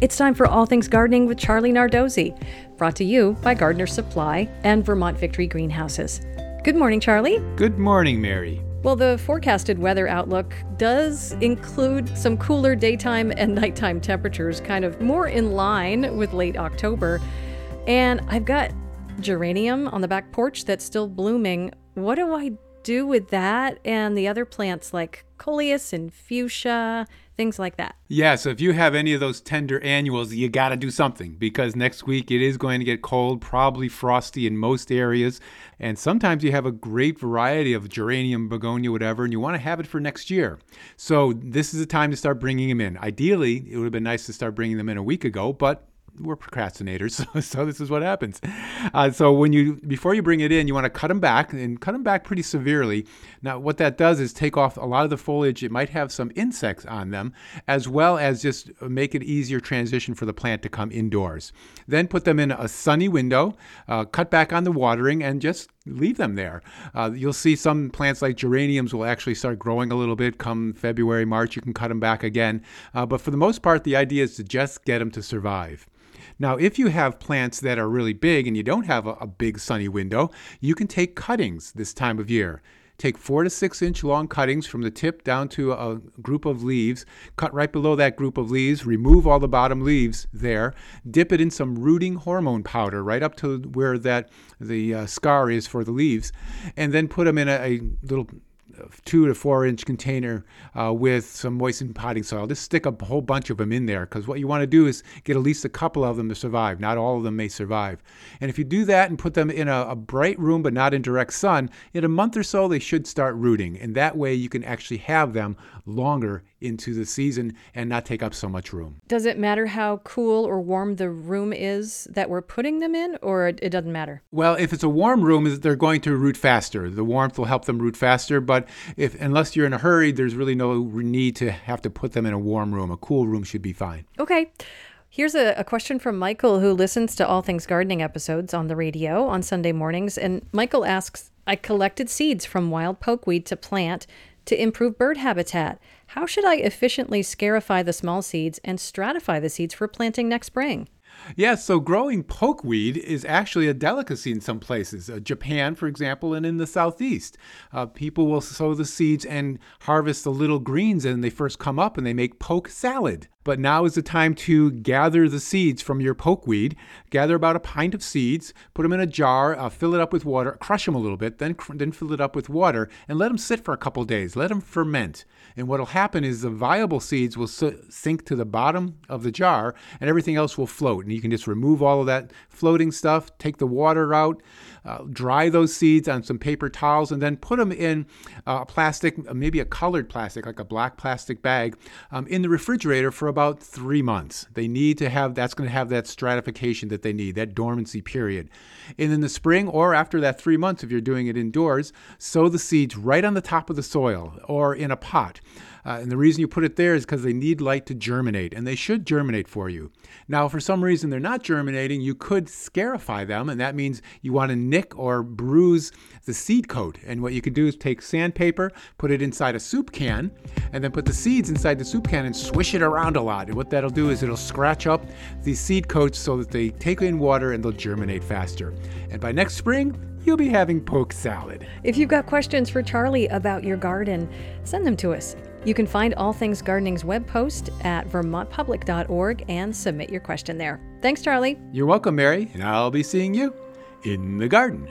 It's time for All Things Gardening with Charlie Nardozzi, brought to you by Gardener Supply and Vermont Victory Greenhouses. Good morning, Charlie. Good morning, Mary. Well, the forecasted weather outlook does include some cooler daytime and nighttime temperatures, kind of more in line with late October. And I've got geranium on the back porch that's still blooming. What do I do with that and the other plants like coleus and fuchsia, things like that? Yeah, so if you have any of those tender annuals, you got to do something because next week it is going to get cold, probably frosty in most areas. And sometimes you have a great variety of geranium, begonia, whatever, and you want to have it for next year. So this is the time to start bringing them in. Ideally, it would have been nice to start bringing them in a week ago, but we're procrastinators, so, so this is what happens. Uh, so when you before you bring it in, you want to cut them back and cut them back pretty severely. Now, what that does is take off a lot of the foliage. It might have some insects on them, as well as just make it easier transition for the plant to come indoors. Then put them in a sunny window, uh, cut back on the watering, and just leave them there. Uh, you'll see some plants like geraniums will actually start growing a little bit come February, March. You can cut them back again. Uh, but for the most part, the idea is to just get them to survive. Now, if you have plants that are really big and you don't have a, a big sunny window, you can take cuttings this time of year. Take four to six inch long cuttings from the tip down to a group of leaves. Cut right below that group of leaves. Remove all the bottom leaves there. Dip it in some rooting hormone powder right up to where that the uh, scar is for the leaves, and then put them in a, a little two to four inch container uh, with some moistened potting soil. Just stick a whole bunch of them in there because what you want to do is get at least a couple of them to survive. Not all of them may survive. And if you do that and put them in a, a bright room but not in direct sun, in a month or so they should start rooting. And that way you can actually have them longer into the season and not take up so much room. Does it matter how cool or warm the room is that we're putting them in, or it doesn't matter? Well, if it's a warm room, they're going to root faster. The warmth will help them root faster, but if unless you're in a hurry, there's really no need to have to put them in a warm room. A cool room should be fine. Okay. Here's a, a, question from Michael, who listens to All Things Gardening episodes on the radio on Sunday mornings. And Michael asks I collected seeds from wild pokeweed to plant to improve bird habitat. How should I efficiently scarify the small seeds and stratify the seeds for planting next spring? Yeah, so growing pokeweed is actually a delicacy in some places. Uh, Japan, for example, and in the southeast. Uh, people will sow the seeds and harvest the little greens and they first come up and they make poke salad. But now is the time to gather the seeds from your pokeweed. Gather about a pint of seeds, put them in a jar, uh, fill it up with water, crush them a little bit, then cr- then fill it up with water, and let them sit for a couple days. Let them ferment. And what'll happen is the viable seeds will sink to the bottom of the jar, and everything else will float. And you can just remove all of that floating stuff, take the water out, uh, dry those seeds on some paper towels, and then put them in uh, a plastic, maybe a colored plastic, like a black plastic bag, um, in the refrigerator for about about three months. They need to have that's going to have that stratification that they need, that dormancy period. And in the spring or after that three months, if you're doing it indoors, sow the seeds right on the top of the soil or in a pot. Uh, and the reason you put it there is because they need light to germinate, and they should germinate for you. Now, for some reason they're not germinating, you could scarify them, and that means you want to nick or bruise the seed coat. And what you could do is take sandpaper, put it inside a soup can, and then put the seeds inside the soup can and swish it around a lot. And what that'll do is it'll scratch up the seed coats so that they take in water and they'll germinate faster. And by next spring, you'll be having poke salad. If you've got questions for Charlie about your garden, send them to us. You can find All Things Gardening's web post at vermontpublic.org and submit your question there. Thanks, Charlie. You're welcome, Mary, and I'll be seeing you in the garden.